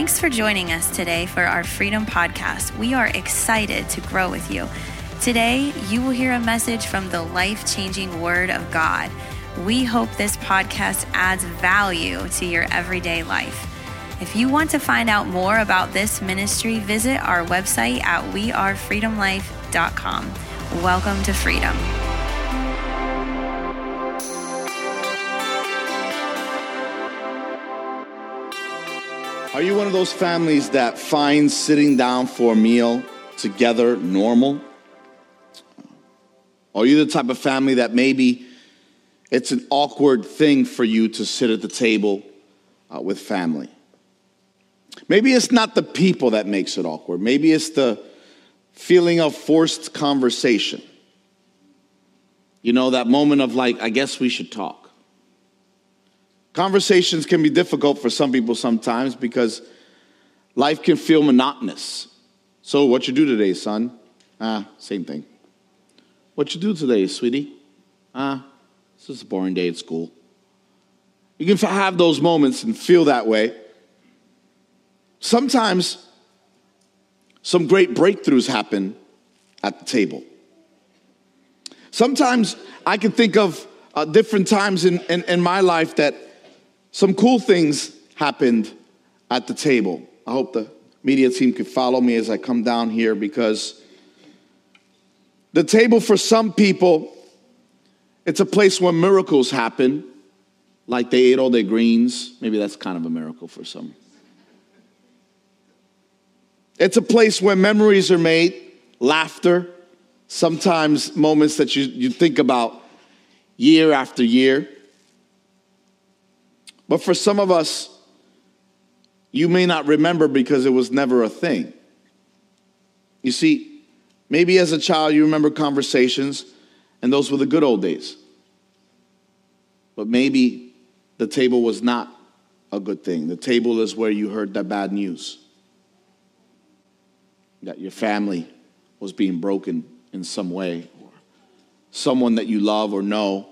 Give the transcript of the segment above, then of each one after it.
Thanks for joining us today for our Freedom Podcast. We are excited to grow with you. Today, you will hear a message from the life changing Word of God. We hope this podcast adds value to your everyday life. If you want to find out more about this ministry, visit our website at wearefreedomlife.com. Welcome to freedom. Are you one of those families that finds sitting down for a meal together normal? Are you the type of family that maybe it's an awkward thing for you to sit at the table uh, with family? Maybe it's not the people that makes it awkward. Maybe it's the feeling of forced conversation. You know, that moment of like, I guess we should talk. Conversations can be difficult for some people sometimes because life can feel monotonous. So, what you do today, son? Ah, same thing. What you do today, sweetie? Ah, it's just a boring day at school. You can have those moments and feel that way. Sometimes some great breakthroughs happen at the table. Sometimes I can think of uh, different times in, in, in my life that some cool things happened at the table. I hope the media team could follow me as I come down here because the table for some people, it's a place where miracles happen, like they ate all their greens. Maybe that's kind of a miracle for some. It's a place where memories are made, laughter, sometimes moments that you, you think about year after year. But for some of us, you may not remember because it was never a thing. You see, maybe as a child you remember conversations, and those were the good old days. But maybe the table was not a good thing. The table is where you heard the bad news that your family was being broken in some way, or someone that you love or know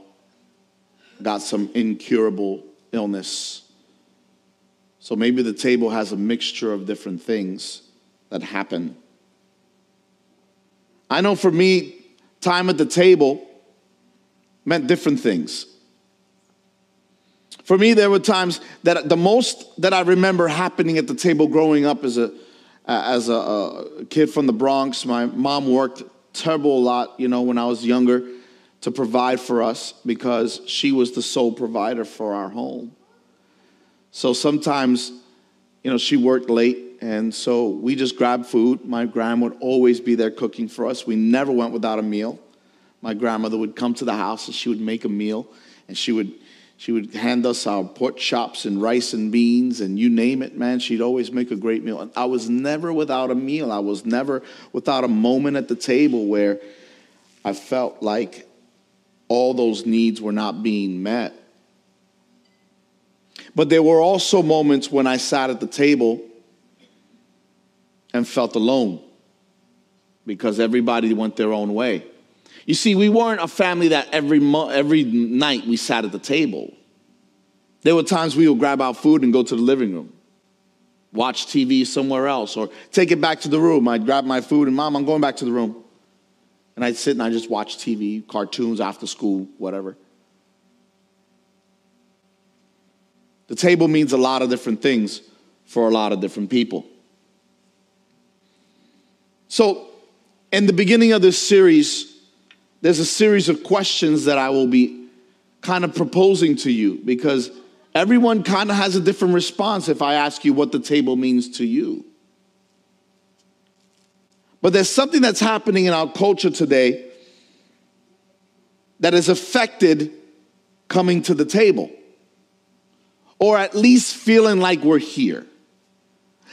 got some incurable illness. So maybe the table has a mixture of different things that happen. I know for me, time at the table meant different things. For me, there were times that the most that I remember happening at the table growing up as a as a, a kid from the Bronx. My mom worked terrible a lot, you know, when I was younger to provide for us because she was the sole provider for our home. So sometimes, you know, she worked late, and so we just grabbed food. My grandma would always be there cooking for us. We never went without a meal. My grandmother would come to the house and she would make a meal, and she would she would hand us our pork chops and rice and beans and you name it, man. She'd always make a great meal. And I was never without a meal. I was never without a moment at the table where I felt like all those needs were not being met. But there were also moments when I sat at the table and felt alone because everybody went their own way. You see, we weren't a family that every, mo- every night we sat at the table. There were times we would grab our food and go to the living room, watch TV somewhere else, or take it back to the room. I'd grab my food and, Mom, I'm going back to the room. And I'd sit and I'd just watch TV, cartoons after school, whatever. The table means a lot of different things for a lot of different people. So, in the beginning of this series, there's a series of questions that I will be kind of proposing to you because everyone kind of has a different response if I ask you what the table means to you. But there's something that's happening in our culture today that has affected coming to the table, or at least feeling like we're here.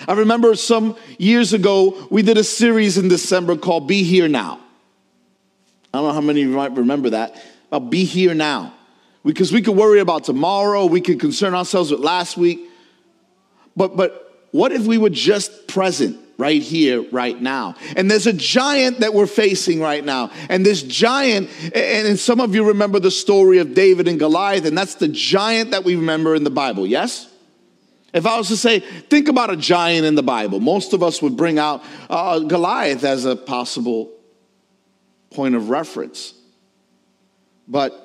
I remember some years ago, we did a series in December called Be Here Now. I don't know how many of you might remember that, about Be Here Now. Because we could worry about tomorrow, we could concern ourselves with last week. But, but what if we were just present? Right here, right now. And there's a giant that we're facing right now. And this giant, and some of you remember the story of David and Goliath, and that's the giant that we remember in the Bible, yes? If I was to say, think about a giant in the Bible, most of us would bring out uh, Goliath as a possible point of reference. But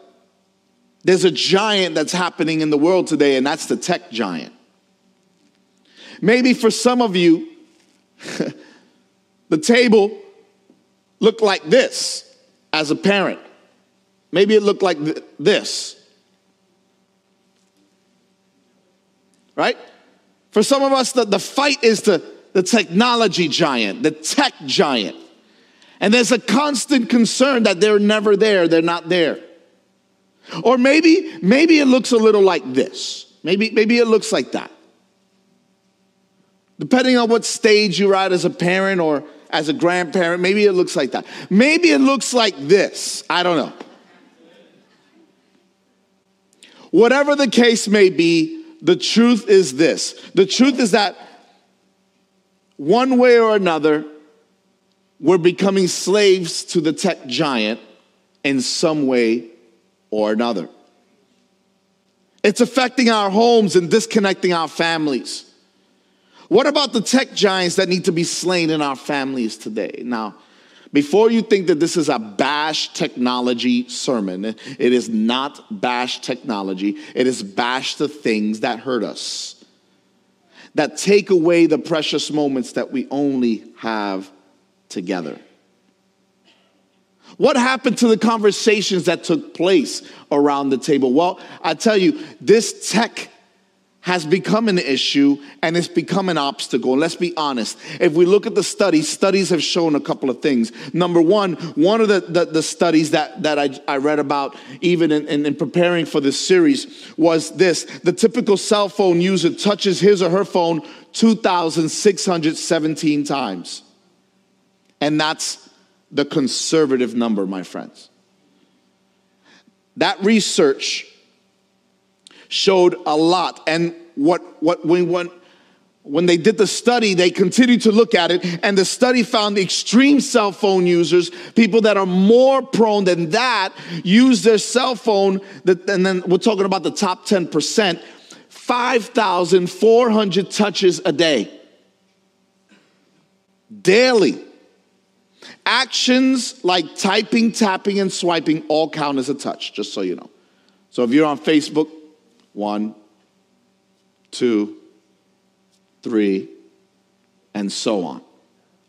there's a giant that's happening in the world today, and that's the tech giant. Maybe for some of you, the table looked like this as a parent. Maybe it looked like th- this. Right? For some of us, the, the fight is the, the technology giant, the tech giant. And there's a constant concern that they're never there, they're not there. Or maybe, maybe it looks a little like this. Maybe, maybe it looks like that. Depending on what stage you're at as a parent or as a grandparent, maybe it looks like that. Maybe it looks like this. I don't know. Whatever the case may be, the truth is this the truth is that one way or another, we're becoming slaves to the tech giant in some way or another. It's affecting our homes and disconnecting our families. What about the tech giants that need to be slain in our families today? Now, before you think that this is a bash technology sermon, it is not bash technology. It is bash the things that hurt us, that take away the precious moments that we only have together. What happened to the conversations that took place around the table? Well, I tell you, this tech has become an issue and it's become an obstacle. Let's be honest. If we look at the studies, studies have shown a couple of things. Number one, one of the, the, the studies that, that I, I read about even in, in, in preparing for this series was this. The typical cell phone user touches his or her phone 2,617 times. And that's the conservative number, my friends. That research showed a lot. And what, what when, when, when they did the study, they continued to look at it, and the study found extreme cell phone users, people that are more prone than that, use their cell phone, That, and then we're talking about the top 10%, 5,400 touches a day. Daily. Actions like typing, tapping, and swiping all count as a touch, just so you know. So if you're on Facebook, one, two, three, and so on.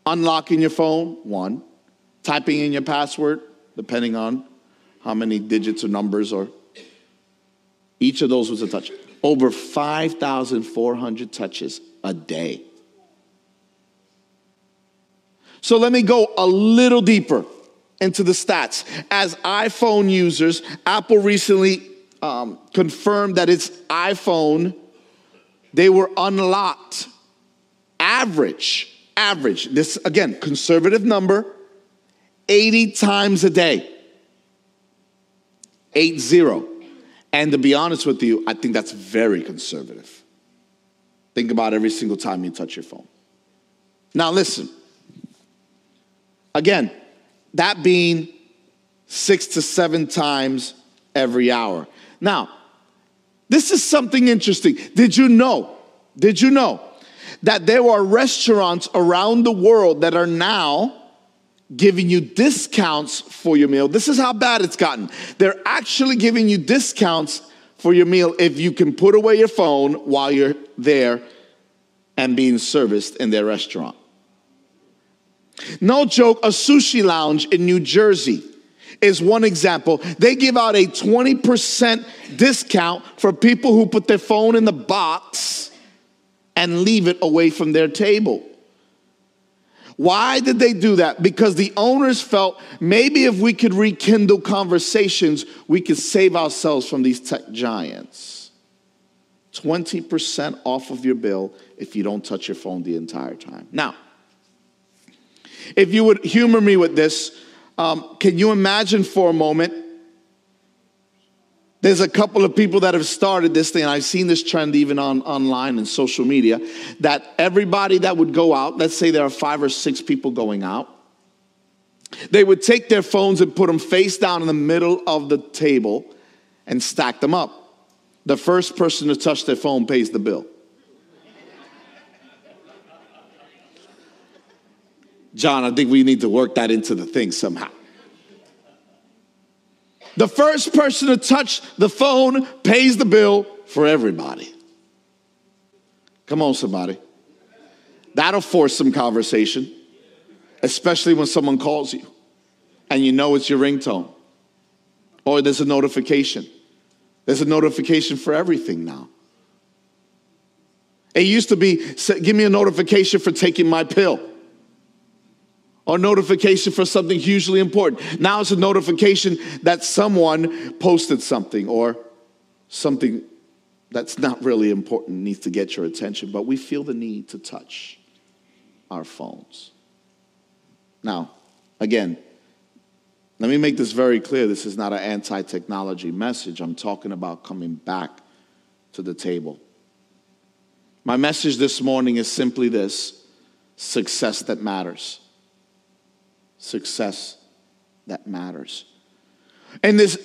Unlocking your phone, one. Typing in your password, depending on how many digits or numbers or each of those was a touch. Over 5,400 touches a day. So let me go a little deeper into the stats. As iPhone users, Apple recently um, confirmed that its iPhone, they were unlocked. Average, average, this again, conservative number, 80 times a day. Eight zero. And to be honest with you, I think that's very conservative. Think about every single time you touch your phone. Now, listen. Again, that being six to seven times every hour. Now, this is something interesting. Did you know? Did you know that there are restaurants around the world that are now giving you discounts for your meal? This is how bad it's gotten. They're actually giving you discounts for your meal if you can put away your phone while you're there and being serviced in their restaurant. No joke, a sushi lounge in New Jersey is one example. They give out a 20% discount for people who put their phone in the box and leave it away from their table. Why did they do that? Because the owners felt maybe if we could rekindle conversations, we could save ourselves from these tech giants. 20% off of your bill if you don't touch your phone the entire time. Now, if you would humor me with this, um, can you imagine for a moment? There's a couple of people that have started this thing. I've seen this trend even on online and social media that everybody that would go out, let's say there are five or six people going out, they would take their phones and put them face down in the middle of the table and stack them up. The first person to touch their phone pays the bill. John, I think we need to work that into the thing somehow. The first person to touch the phone pays the bill for everybody. Come on, somebody. That'll force some conversation, especially when someone calls you and you know it's your ringtone or there's a notification. There's a notification for everything now. It used to be give me a notification for taking my pill or notification for something hugely important. Now it's a notification that someone posted something or something that's not really important needs to get your attention, but we feel the need to touch our phones. Now, again, let me make this very clear. This is not an anti technology message. I'm talking about coming back to the table. My message this morning is simply this success that matters success that matters. In this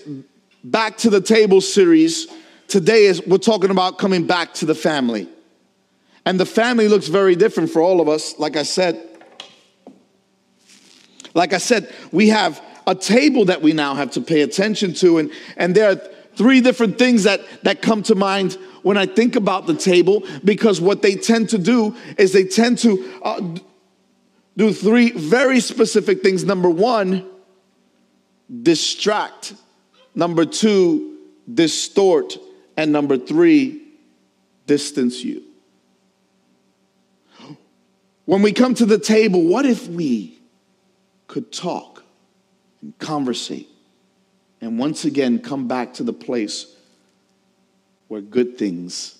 Back to the Table series, today is we're talking about coming back to the family. And the family looks very different for all of us. Like I said, like I said, we have a table that we now have to pay attention to. And, and there are three different things that, that come to mind when I think about the table because what they tend to do is they tend to uh, do three very specific things. Number one, distract. Number two, distort. And number three, distance you. When we come to the table, what if we could talk and conversate and once again come back to the place where good things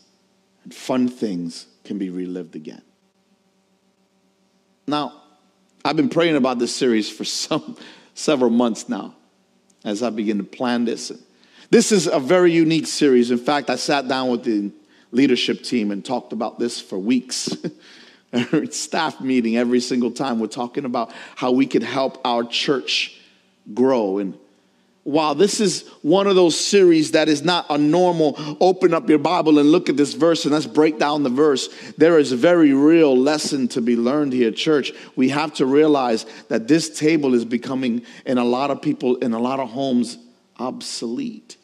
and fun things can be relived again? Now, I've been praying about this series for some several months now as I begin to plan this. This is a very unique series. In fact, I sat down with the leadership team and talked about this for weeks. staff meeting every single time. We're talking about how we could help our church grow and while this is one of those series that is not a normal open up your Bible and look at this verse and let's break down the verse, there is a very real lesson to be learned here, church. We have to realize that this table is becoming, in a lot of people, in a lot of homes, obsolete.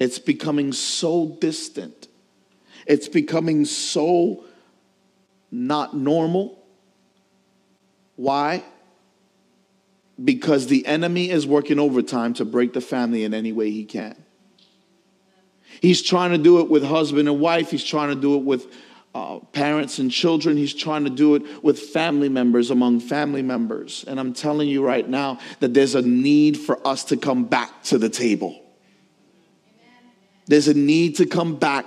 It's becoming so distant. It's becoming so not normal. Why? Because the enemy is working overtime to break the family in any way he can. He's trying to do it with husband and wife, he's trying to do it with uh, parents and children, he's trying to do it with family members among family members. And I'm telling you right now that there's a need for us to come back to the table. There's a need to come back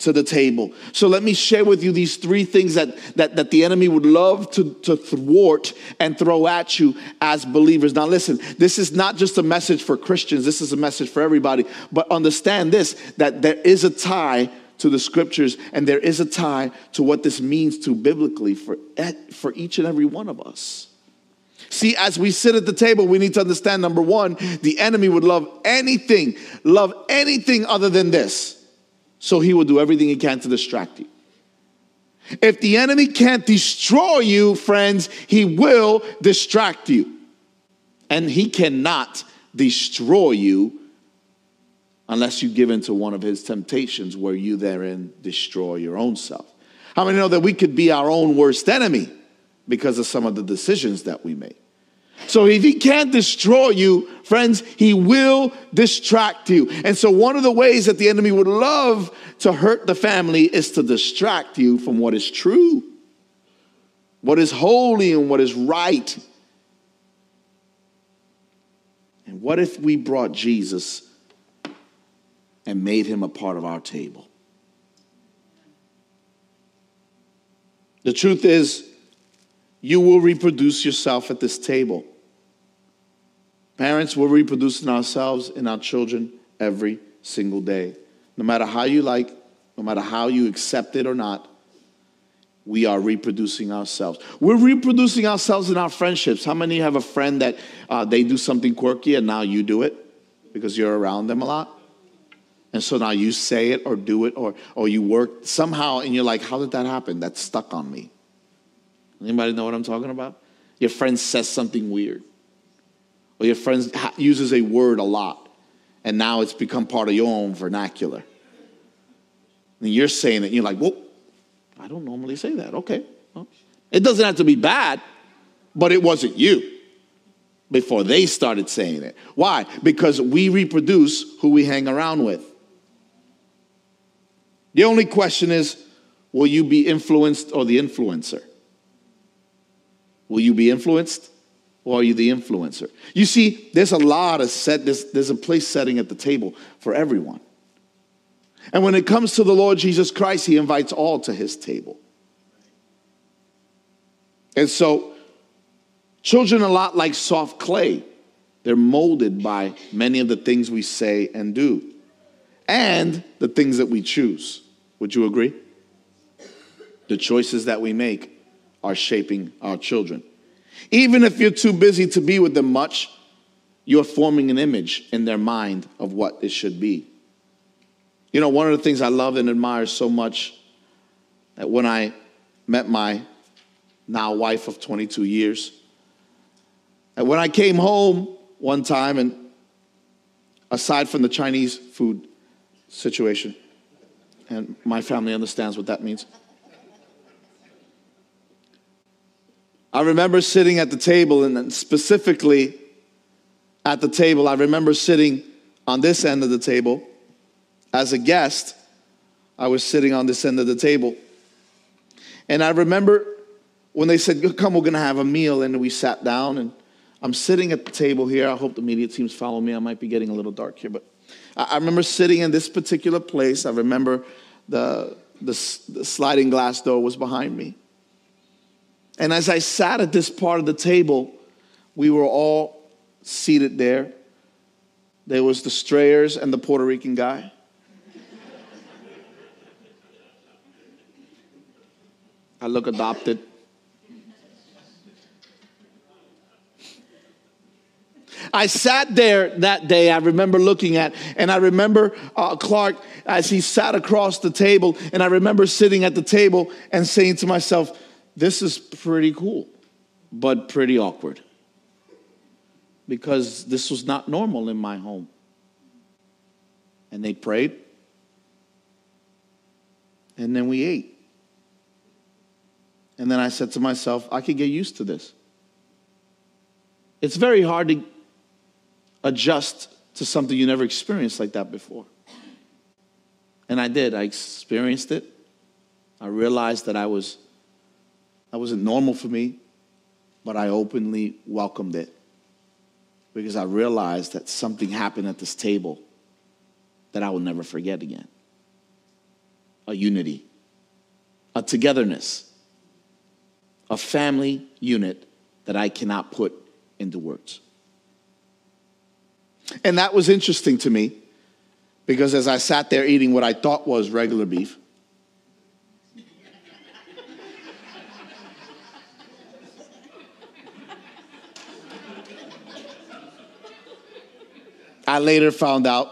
to the table. So let me share with you these three things that, that, that the enemy would love to, to thwart and throw at you as believers. Now, listen, this is not just a message for Christians, this is a message for everybody. But understand this that there is a tie to the scriptures and there is a tie to what this means to biblically for, eh, for each and every one of us. See, as we sit at the table, we need to understand number one, the enemy would love anything, love anything other than this so he will do everything he can to distract you. If the enemy can't destroy you, friends, he will distract you. And he cannot destroy you unless you give into one of his temptations where you therein destroy your own self. How many know that we could be our own worst enemy because of some of the decisions that we make? So if he can't destroy you, friends, he will distract you. And so one of the ways that the enemy would love to hurt the family is to distract you from what is true, what is holy and what is right. And what if we brought Jesus and made him a part of our table? The truth is, you will reproduce yourself at this table. Parents, we're reproducing ourselves and our children every single day. No matter how you like, no matter how you accept it or not, we are reproducing ourselves. We're reproducing ourselves in our friendships. How many have a friend that uh, they do something quirky and now you do it because you're around them a lot? And so now you say it or do it or, or you work somehow and you're like, how did that happen? That's stuck on me. Anybody know what I'm talking about? Your friend says something weird. Or your friend uses a word a lot, and now it's become part of your own vernacular. And you're saying it, you're like, well, I don't normally say that. Okay. Well, it doesn't have to be bad, but it wasn't you before they started saying it. Why? Because we reproduce who we hang around with. The only question is will you be influenced or the influencer? Will you be influenced or are you the influencer? You see, there's a lot of set, there's, there's a place setting at the table for everyone. And when it comes to the Lord Jesus Christ, he invites all to his table. And so, children are a lot like soft clay. They're molded by many of the things we say and do, and the things that we choose. Would you agree? The choices that we make are shaping our children. Even if you're too busy to be with them much, you're forming an image in their mind of what it should be. You know, one of the things I love and admire so much that when I met my now wife of 22 years, and when I came home one time, and aside from the Chinese food situation, and my family understands what that means. I remember sitting at the table, and specifically at the table, I remember sitting on this end of the table as a guest, I was sitting on this end of the table. And I remember when they said, Come, we're going to have a meal. And we sat down, and I'm sitting at the table here. I hope the media teams follow me. I might be getting a little dark here. But I remember sitting in this particular place. I remember the, the, the sliding glass door was behind me. And as I sat at this part of the table, we were all seated there. There was the Strayers and the Puerto Rican guy. I look adopted. I sat there that day, I remember looking at, and I remember uh, Clark as he sat across the table, and I remember sitting at the table and saying to myself, This is pretty cool, but pretty awkward. Because this was not normal in my home. And they prayed, and then we ate. And then I said to myself, I could get used to this. It's very hard to adjust to something you never experienced like that before. And I did. I experienced it. I realized that I was that wasn't normal for me, but I openly welcomed it because I realized that something happened at this table that I will never forget again. A unity, a togetherness a family unit that I cannot put into words. And that was interesting to me because as I sat there eating what I thought was regular beef, I later found out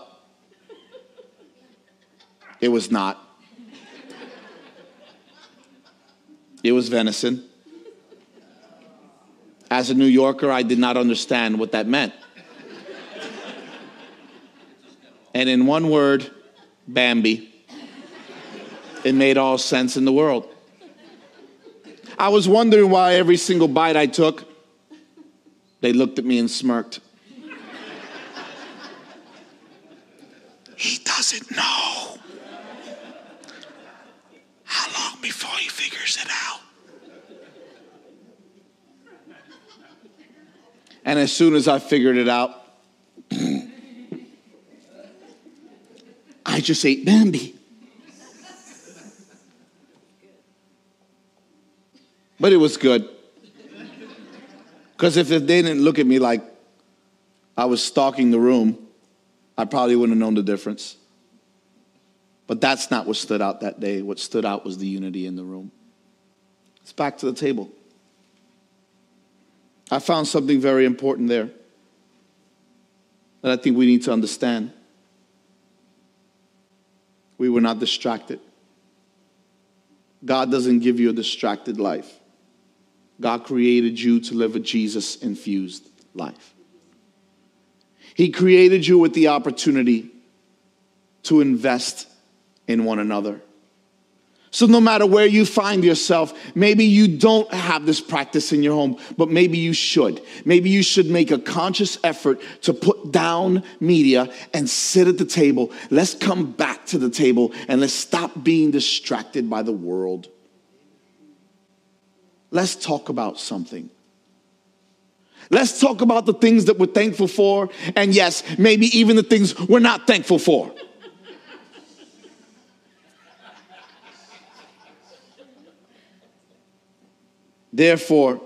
it was not. It was venison. As a New Yorker, I did not understand what that meant. and in one word, Bambi, it made all sense in the world. I was wondering why every single bite I took, they looked at me and smirked. he doesn't know. How long before he figures it out? And as soon as I figured it out, I just ate Bambi. But it was good. Because if they didn't look at me like I was stalking the room, I probably wouldn't have known the difference. But that's not what stood out that day. What stood out was the unity in the room. It's back to the table. I found something very important there that I think we need to understand. We were not distracted. God doesn't give you a distracted life. God created you to live a Jesus infused life. He created you with the opportunity to invest in one another. So, no matter where you find yourself, maybe you don't have this practice in your home, but maybe you should. Maybe you should make a conscious effort to put down media and sit at the table. Let's come back to the table and let's stop being distracted by the world. Let's talk about something. Let's talk about the things that we're thankful for, and yes, maybe even the things we're not thankful for. Therefore,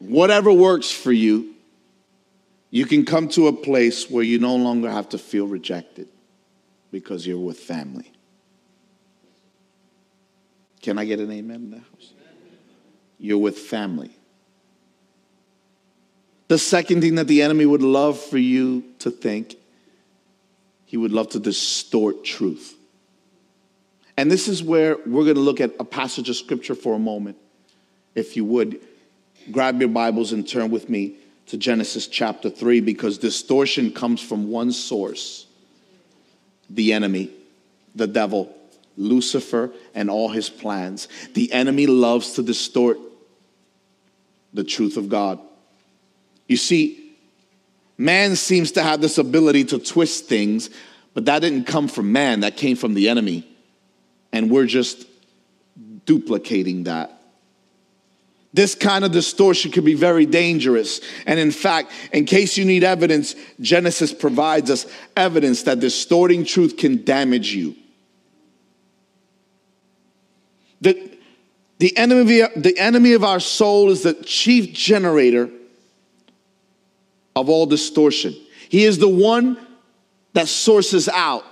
whatever works for you, you can come to a place where you no longer have to feel rejected because you're with family. Can I get an amen in the house? You're with family. The second thing that the enemy would love for you to think, he would love to distort truth. And this is where we're going to look at a passage of scripture for a moment. If you would, grab your Bibles and turn with me to Genesis chapter 3 because distortion comes from one source the enemy, the devil, Lucifer, and all his plans. The enemy loves to distort the truth of God. You see, man seems to have this ability to twist things, but that didn't come from man, that came from the enemy and we're just duplicating that. This kind of distortion can be very dangerous. And in fact, in case you need evidence, Genesis provides us evidence that distorting truth can damage you. The, the, enemy, the enemy of our soul is the chief generator of all distortion. He is the one that sources out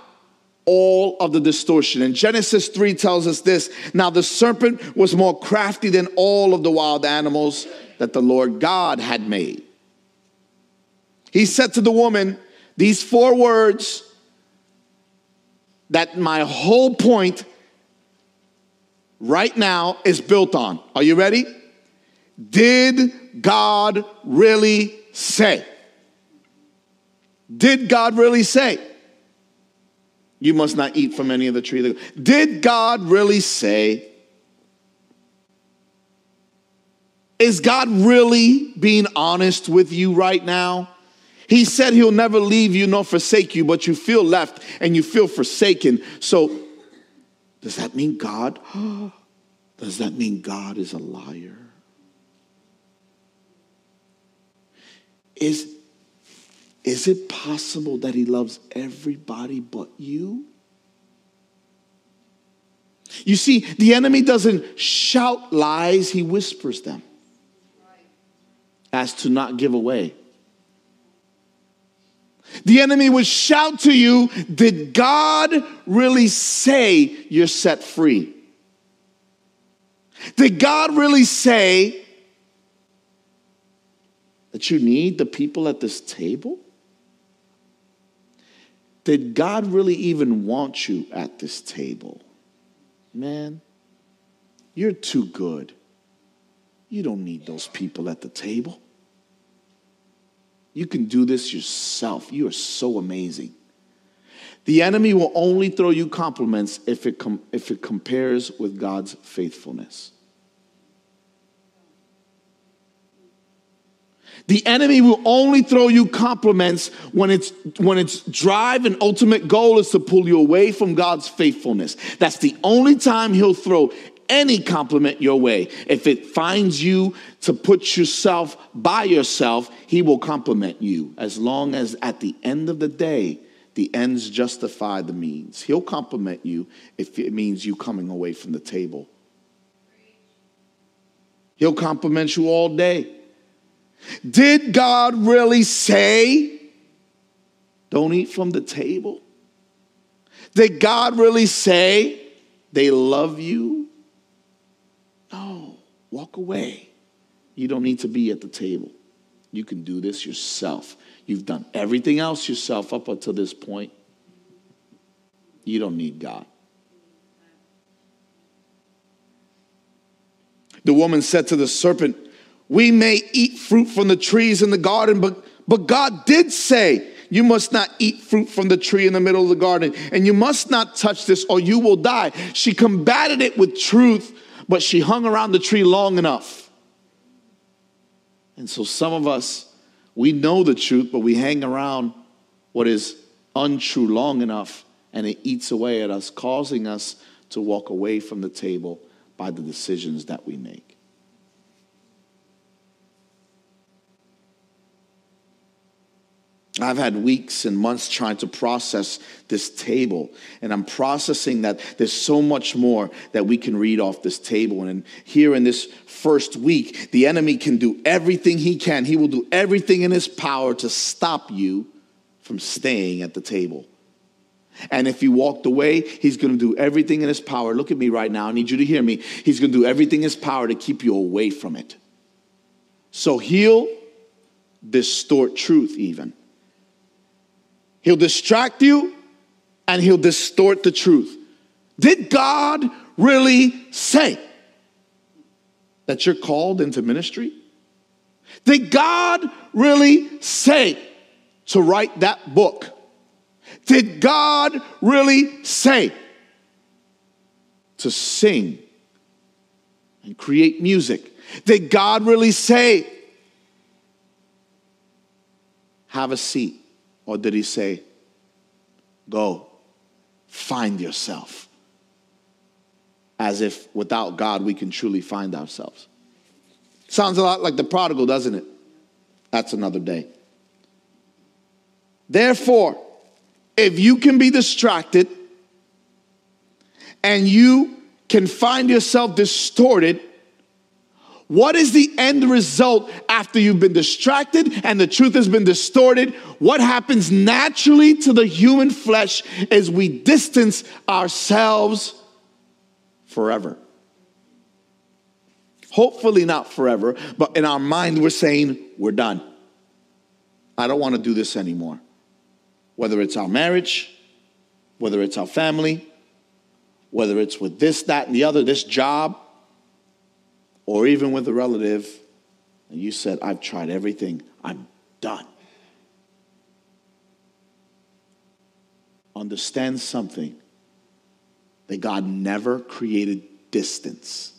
all of the distortion. And Genesis 3 tells us this Now the serpent was more crafty than all of the wild animals that the Lord God had made. He said to the woman these four words that my whole point right now is built on. Are you ready? Did God really say? Did God really say? You must not eat from any of the tree. Did God really say? Is God really being honest with you right now? He said he'll never leave you nor forsake you, but you feel left and you feel forsaken. So, does that mean God? Does that mean God is a liar? Is is it possible that he loves everybody but you? You see, the enemy doesn't shout lies, he whispers them as to not give away. The enemy would shout to you, Did God really say you're set free? Did God really say that you need the people at this table? Did God really even want you at this table? Man, you're too good. You don't need those people at the table. You can do this yourself. You are so amazing. The enemy will only throw you compliments if it, com- if it compares with God's faithfulness. The enemy will only throw you compliments when its when its drive and ultimate goal is to pull you away from God's faithfulness. That's the only time he'll throw any compliment your way. If it finds you to put yourself by yourself, he will compliment you as long as at the end of the day the ends justify the means. He'll compliment you if it means you coming away from the table. He'll compliment you all day. Did God really say, don't eat from the table? Did God really say, they love you? No, walk away. You don't need to be at the table. You can do this yourself. You've done everything else yourself up until this point. You don't need God. The woman said to the serpent, We may eat fruit from the trees in the garden, but, but God did say, You must not eat fruit from the tree in the middle of the garden, and you must not touch this or you will die. She combated it with truth, but she hung around the tree long enough. And so some of us, we know the truth, but we hang around what is untrue long enough, and it eats away at us, causing us to walk away from the table by the decisions that we make. I've had weeks and months trying to process this table, and I'm processing that there's so much more that we can read off this table. And here in this first week, the enemy can do everything he can. He will do everything in his power to stop you from staying at the table. And if you walked away, he's going to do everything in his power. Look at me right now. I need you to hear me. He's going to do everything in his power to keep you away from it. So he'll distort truth, even. He'll distract you and he'll distort the truth. Did God really say that you're called into ministry? Did God really say to write that book? Did God really say to sing and create music? Did God really say, have a seat? Or did he say, go, find yourself? As if without God we can truly find ourselves. Sounds a lot like the prodigal, doesn't it? That's another day. Therefore, if you can be distracted and you can find yourself distorted, what is the end result after you've been distracted and the truth has been distorted? What happens naturally to the human flesh is we distance ourselves forever. Hopefully, not forever, but in our mind, we're saying, we're done. I don't want to do this anymore whether it's our marriage, whether it's our family, whether it's with this, that, and the other, this job, or even with a relative, and you said, I've tried everything, I'm done. Understand something that God never created distance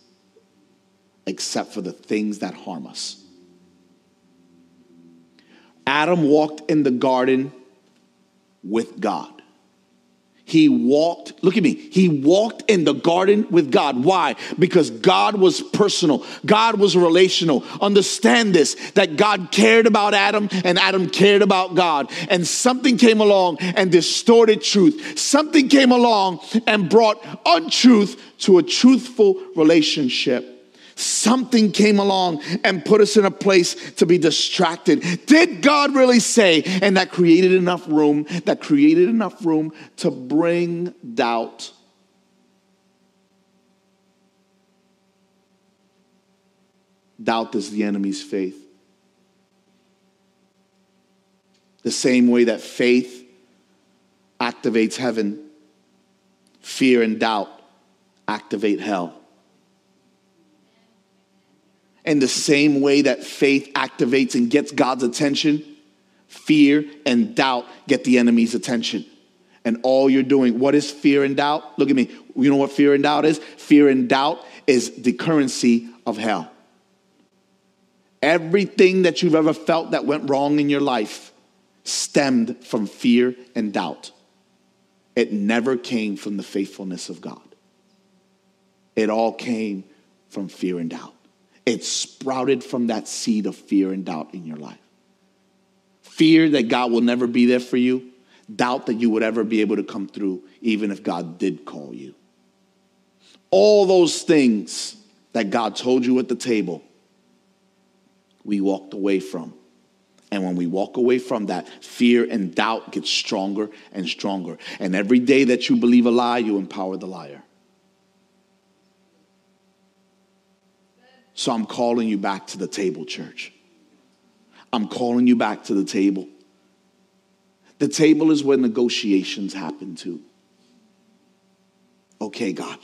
except for the things that harm us. Adam walked in the garden with God. He walked, look at me, he walked in the garden with God. Why? Because God was personal, God was relational. Understand this that God cared about Adam and Adam cared about God. And something came along and distorted truth. Something came along and brought untruth to a truthful relationship something came along and put us in a place to be distracted. Did God really say? And that created enough room, that created enough room to bring doubt. Doubt is the enemy's faith. The same way that faith activates heaven, fear and doubt activate hell. In the same way that faith activates and gets God's attention, fear and doubt get the enemy's attention. And all you're doing, what is fear and doubt? Look at me. You know what fear and doubt is? Fear and doubt is the currency of hell. Everything that you've ever felt that went wrong in your life stemmed from fear and doubt. It never came from the faithfulness of God. It all came from fear and doubt. It sprouted from that seed of fear and doubt in your life. Fear that God will never be there for you, doubt that you would ever be able to come through, even if God did call you. All those things that God told you at the table, we walked away from. And when we walk away from that, fear and doubt get stronger and stronger. And every day that you believe a lie, you empower the liar. So I'm calling you back to the table, church. I'm calling you back to the table. The table is where negotiations happen too. Okay, God,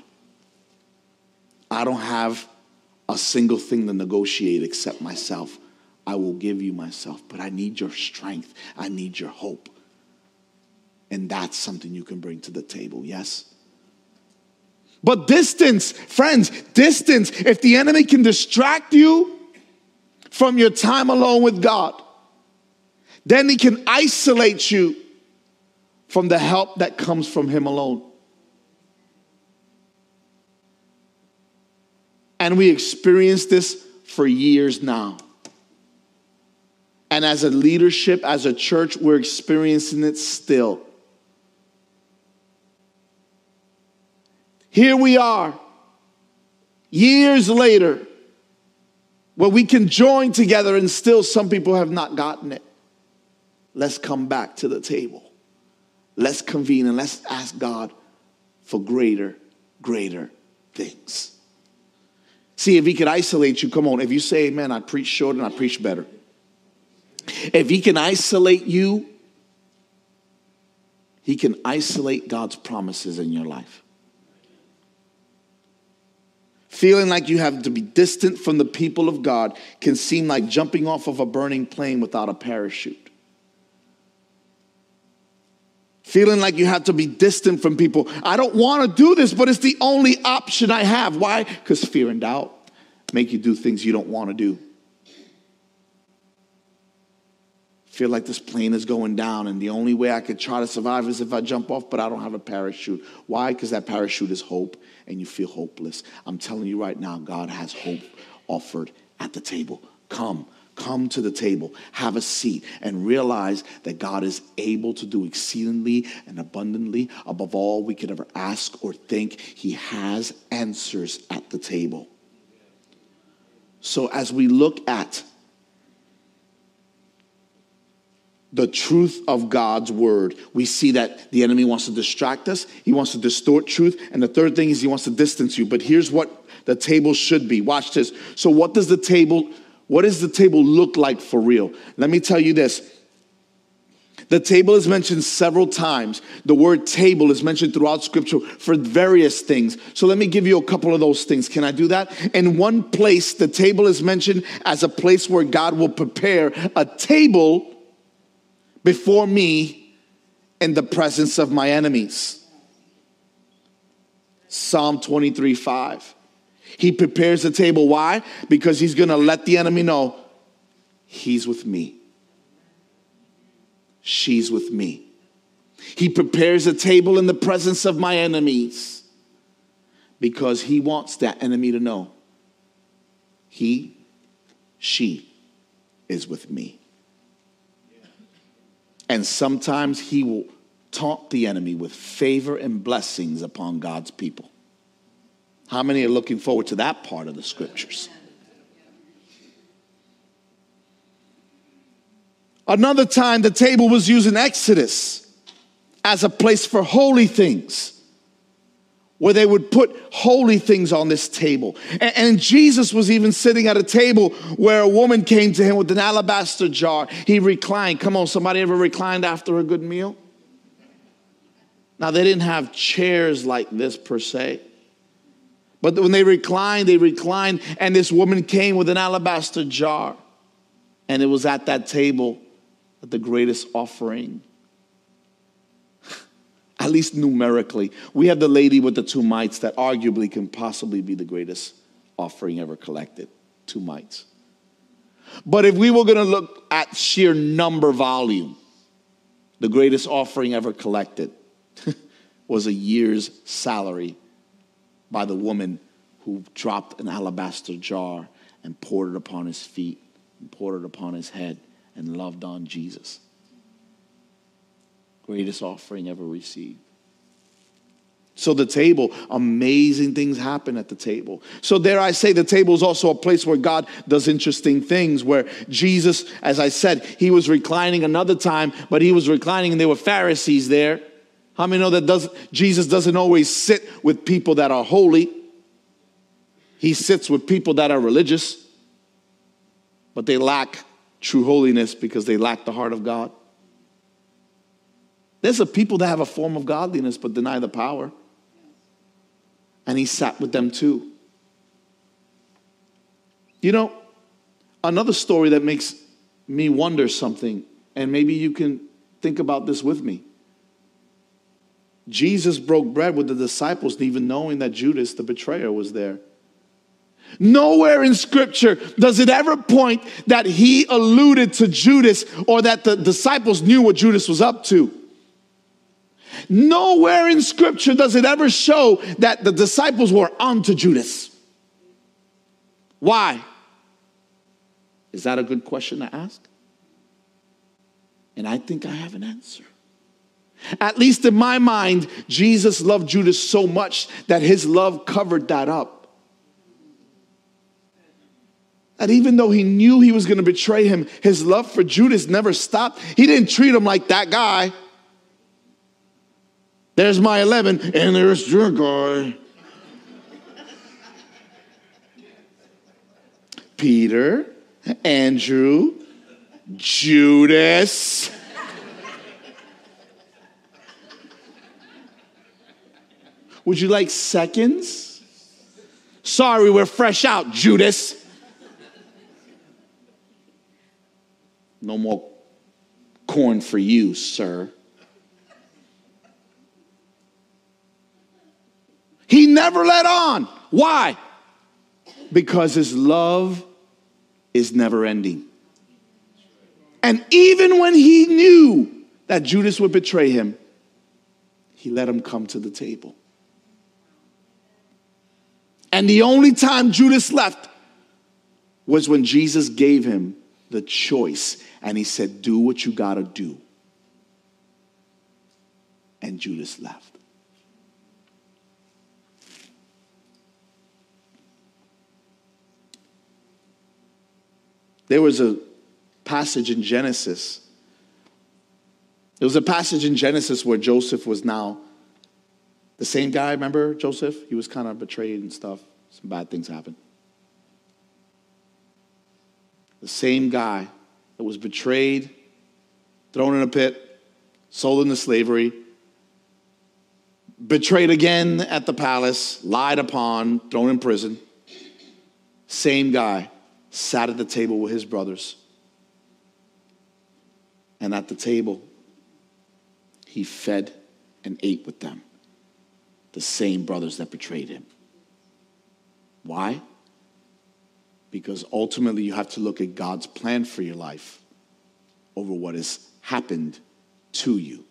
I don't have a single thing to negotiate except myself. I will give you myself, but I need your strength. I need your hope. And that's something you can bring to the table, yes? But distance, friends, distance, if the enemy can distract you from your time alone with God, then he can isolate you from the help that comes from him alone. And we experience this for years now. And as a leadership, as a church, we're experiencing it still. Here we are, years later, where we can join together and still some people have not gotten it. Let's come back to the table. Let's convene and let's ask God for greater, greater things. See, if He could isolate you, come on. If you say, Amen, I preach short and I preach better. If He can isolate you, He can isolate God's promises in your life feeling like you have to be distant from the people of God can seem like jumping off of a burning plane without a parachute. Feeling like you have to be distant from people. I don't want to do this, but it's the only option I have. Why? Because fear and doubt make you do things you don't want to do. Feel like this plane is going down and the only way I could try to survive is if I jump off, but I don't have a parachute. Why? Because that parachute is hope and you feel hopeless. I'm telling you right now, God has hope offered at the table. Come, come to the table, have a seat, and realize that God is able to do exceedingly and abundantly above all we could ever ask or think. He has answers at the table. So as we look at the truth of God's word. We see that the enemy wants to distract us, he wants to distort truth, and the third thing is he wants to distance you. But here's what the table should be. Watch this. So what does the table what does the table look like for real? Let me tell you this. The table is mentioned several times. The word table is mentioned throughout scripture for various things. So let me give you a couple of those things. Can I do that? In one place, the table is mentioned as a place where God will prepare a table before me in the presence of my enemies. Psalm 23 5. He prepares the table. Why? Because he's going to let the enemy know he's with me. She's with me. He prepares a table in the presence of my enemies because he wants that enemy to know he, she is with me. And sometimes he will taunt the enemy with favor and blessings upon God's people. How many are looking forward to that part of the scriptures? Another time, the table was used in Exodus as a place for holy things where they would put holy things on this table. And, and, Jesus was even sitting at a table where a woman came to him with an alabaster jar. He reclined. Come on, somebody ever reclined after a good meal? Now, they didn't have chairs like this per se. But when they reclined, they reclined, and this woman came with an alabaster jar. And it was at that table that the greatest offering at least numerically. We have the lady with the two mites that arguably can possibly be the greatest offering ever collected two mites. But if we were going to look at sheer number volume, the greatest offering ever collected was a year's salary by the woman who dropped an alabaster jar and poured it upon his feet and poured it upon his head and loved on Jesus greatest offering ever received. So, the table, amazing things happen at the table. So, there I say, the table is also a place where God does interesting things. Where Jesus, as I said, he was reclining another time, but he was reclining and there were Pharisees there. How many know that does, Jesus doesn't always sit with people that are holy? He sits with people that are religious, but they lack true holiness because they lack the heart of God. There's a people that have a form of godliness but deny the power. And he sat with them too. You know, another story that makes me wonder something, and maybe you can think about this with me. Jesus broke bread with the disciples, even knowing that Judas, the betrayer, was there. Nowhere in scripture does it ever point that he alluded to Judas or that the disciples knew what Judas was up to. Nowhere in scripture does it ever show that the disciples were onto Judas. Why? Is that a good question to ask? And I think I have an answer. At least in my mind, Jesus loved Judas so much that his love covered that up. That even though he knew he was going to betray him, his love for Judas never stopped. He didn't treat him like that guy. There's my 11, and there's your guy. Peter, Andrew, Judas. Would you like seconds? Sorry, we're fresh out, Judas. No more corn for you, sir. He never let on. Why? Because his love is never ending. And even when he knew that Judas would betray him, he let him come to the table. And the only time Judas left was when Jesus gave him the choice and he said, Do what you got to do. And Judas left. There was a passage in Genesis. There was a passage in Genesis where Joseph was now the same guy, remember Joseph? He was kind of betrayed and stuff. Some bad things happened. The same guy that was betrayed, thrown in a pit, sold into slavery, betrayed again at the palace, lied upon, thrown in prison. Same guy sat at the table with his brothers. And at the table, he fed and ate with them, the same brothers that betrayed him. Why? Because ultimately, you have to look at God's plan for your life over what has happened to you.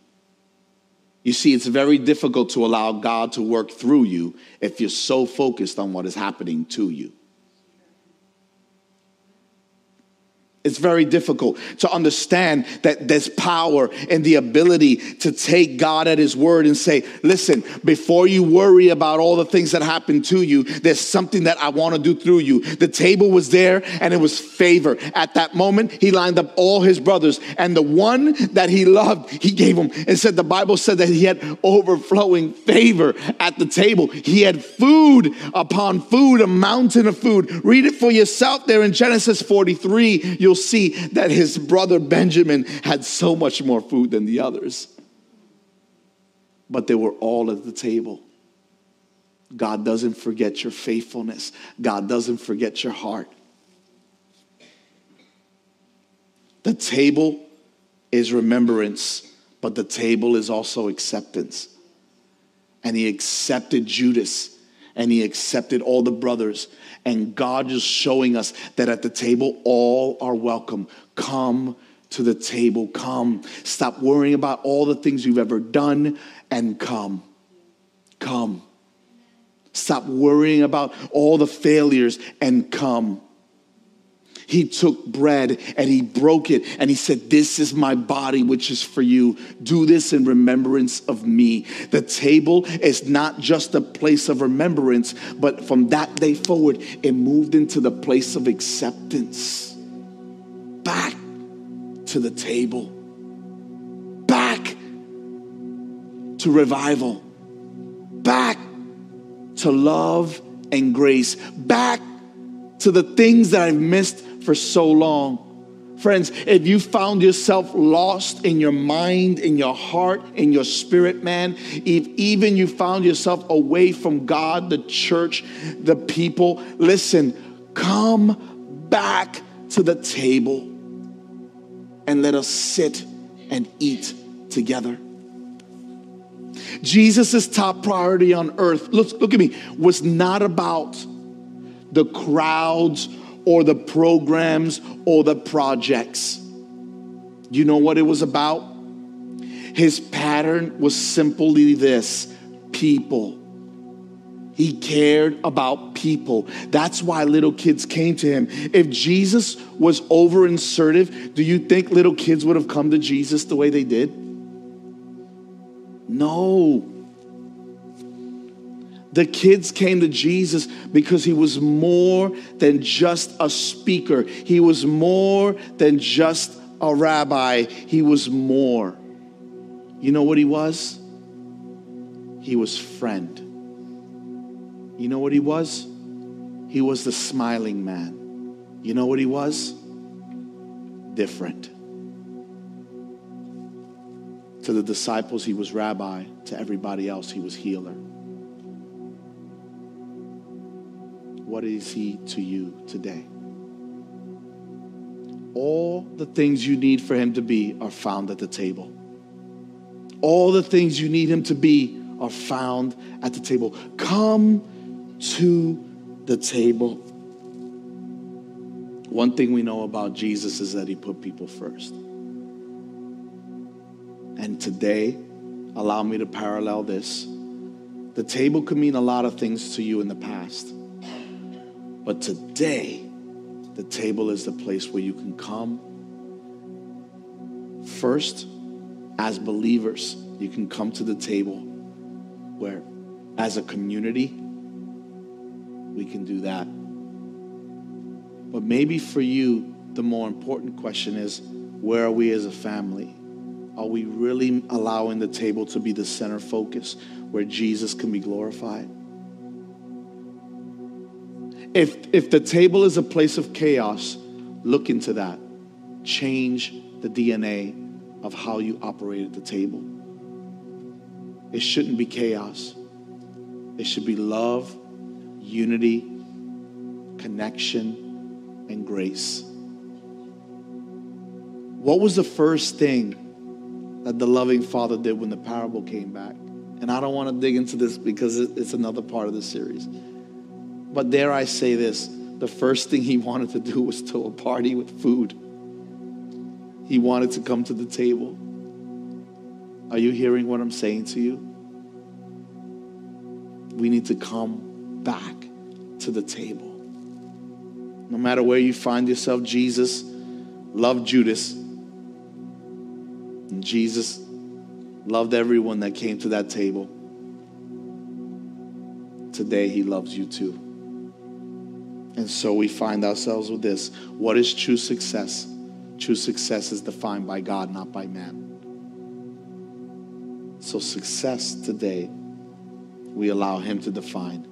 You see, it's very difficult to allow God to work through you if you're so focused on what is happening to you. It's very difficult to understand that there's power and the ability to take God at His word and say, listen, before you worry about all the things that happen to you, there's something that I want to do through you. The table was there and it was favor. At that moment, He lined up all His brothers, and the one that He loved, He gave him and said, the Bible said that He had overflowing favor at the table. He had food upon food, a mountain of food. Read it for yourself there in Genesis 43. You'll see that his brother Benjamin had so much more food than the others. But they were all at the table. God doesn't forget your faithfulness, God doesn't forget your heart. The table is remembrance, but the table is also acceptance. And he accepted Judas and he accepted all the brothers. And God is showing us that at the table, all are welcome. Come to the table. Come. Stop worrying about all the things you've ever done and come. Come. Stop worrying about all the failures and come. He took bread and he broke it and he said, This is my body, which is for you. Do this in remembrance of me. The table is not just a place of remembrance, but from that day forward, it moved into the place of acceptance. Back to the table, back to revival, back to love and grace, back to the things that I've missed for so long. Friends, if you found yourself lost in your mind, in your heart, in your spirit, man, if even you found yourself away from God, the church, the people, listen, come back to the table and let us sit and eat together. Jesus' top priority on earth, look, look at me, was not about the crowds or the programs or the projects. You know what it was about? His pattern was simply this people. He cared about people. That's why little kids came to him. If Jesus was over insertive, do you think little kids would have come to Jesus the way they did? No. The kids came to Jesus because he was more than just a speaker, he was more than just a rabbi, he was more. You know what he was? He was friend. You know what he was? He was the smiling man. You know what he was? Different. To the disciples, he was rabbi. To everybody else, he was healer. What is he to you today? All the things you need for him to be are found at the table. All the things you need him to be are found at the table. Come to the table. One thing we know about Jesus is that he put people first. And today, allow me to parallel this. The table could mean a lot of things to you in the past. But today, the table is the place where you can come first as believers. You can come to the table where, as a community, we can do that. But maybe for you, the more important question is where are we as a family? Are we really allowing the table to be the center focus where Jesus can be glorified? If, if the table is a place of chaos, look into that. Change the DNA of how you operate at the table. It shouldn't be chaos, it should be love unity, connection, and grace. What was the first thing that the loving father did when the parable came back? And I don't want to dig into this because it's another part of the series. But dare I say this the first thing he wanted to do was to a party with food. He wanted to come to the table. Are you hearing what I'm saying to you? We need to come back to the table. No matter where you find yourself, Jesus loved Judas. And Jesus loved everyone that came to that table. Today, he loves you too. And so we find ourselves with this. What is true success? True success is defined by God, not by man. So, success today, we allow Him to define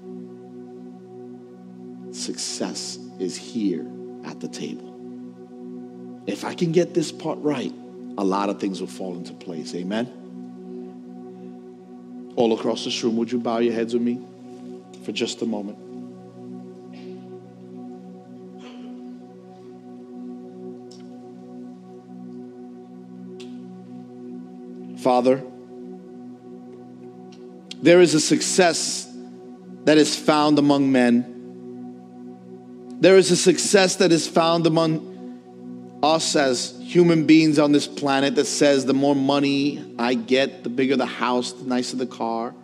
success is here at the table. If I can get this part right, a lot of things will fall into place. Amen. All across this room, would you bow your heads with me for just a moment? Father, there is a success that is found among men there is a success that is found among us as human beings on this planet that says the more money I get, the bigger the house, the nicer the car.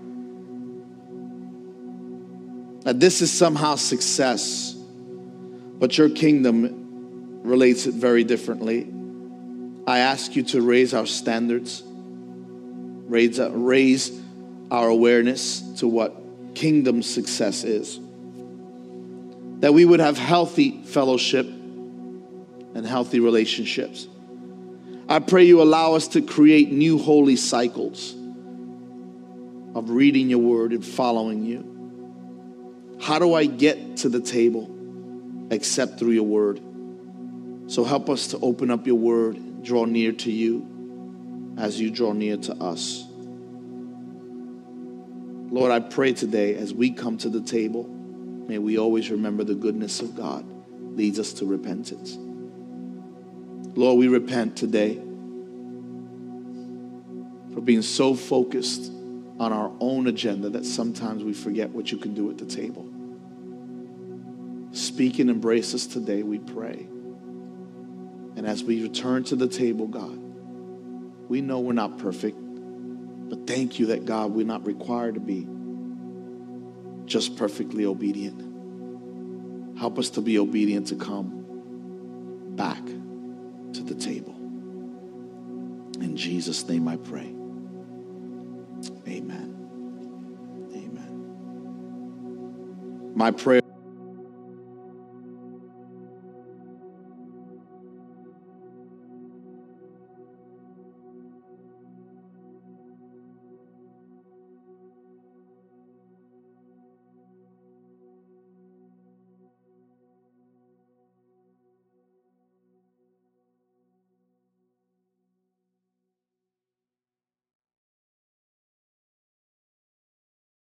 That this is somehow success. But your kingdom relates it very differently. I ask you to raise our standards, raise, raise our awareness to what kingdom success is that we would have healthy fellowship and healthy relationships. I pray you allow us to create new holy cycles of reading your word and following you. How do I get to the table except through your word? So help us to open up your word, draw near to you as you draw near to us. Lord, I pray today as we come to the table May we always remember the goodness of God leads us to repentance. Lord, we repent today for being so focused on our own agenda that sometimes we forget what you can do at the table. Speak and embrace us today, we pray. And as we return to the table, God, we know we're not perfect, but thank you that, God, we're not required to be just perfectly obedient. Help us to be obedient to come back to the table. In Jesus' name I pray. Amen. Amen. My prayer.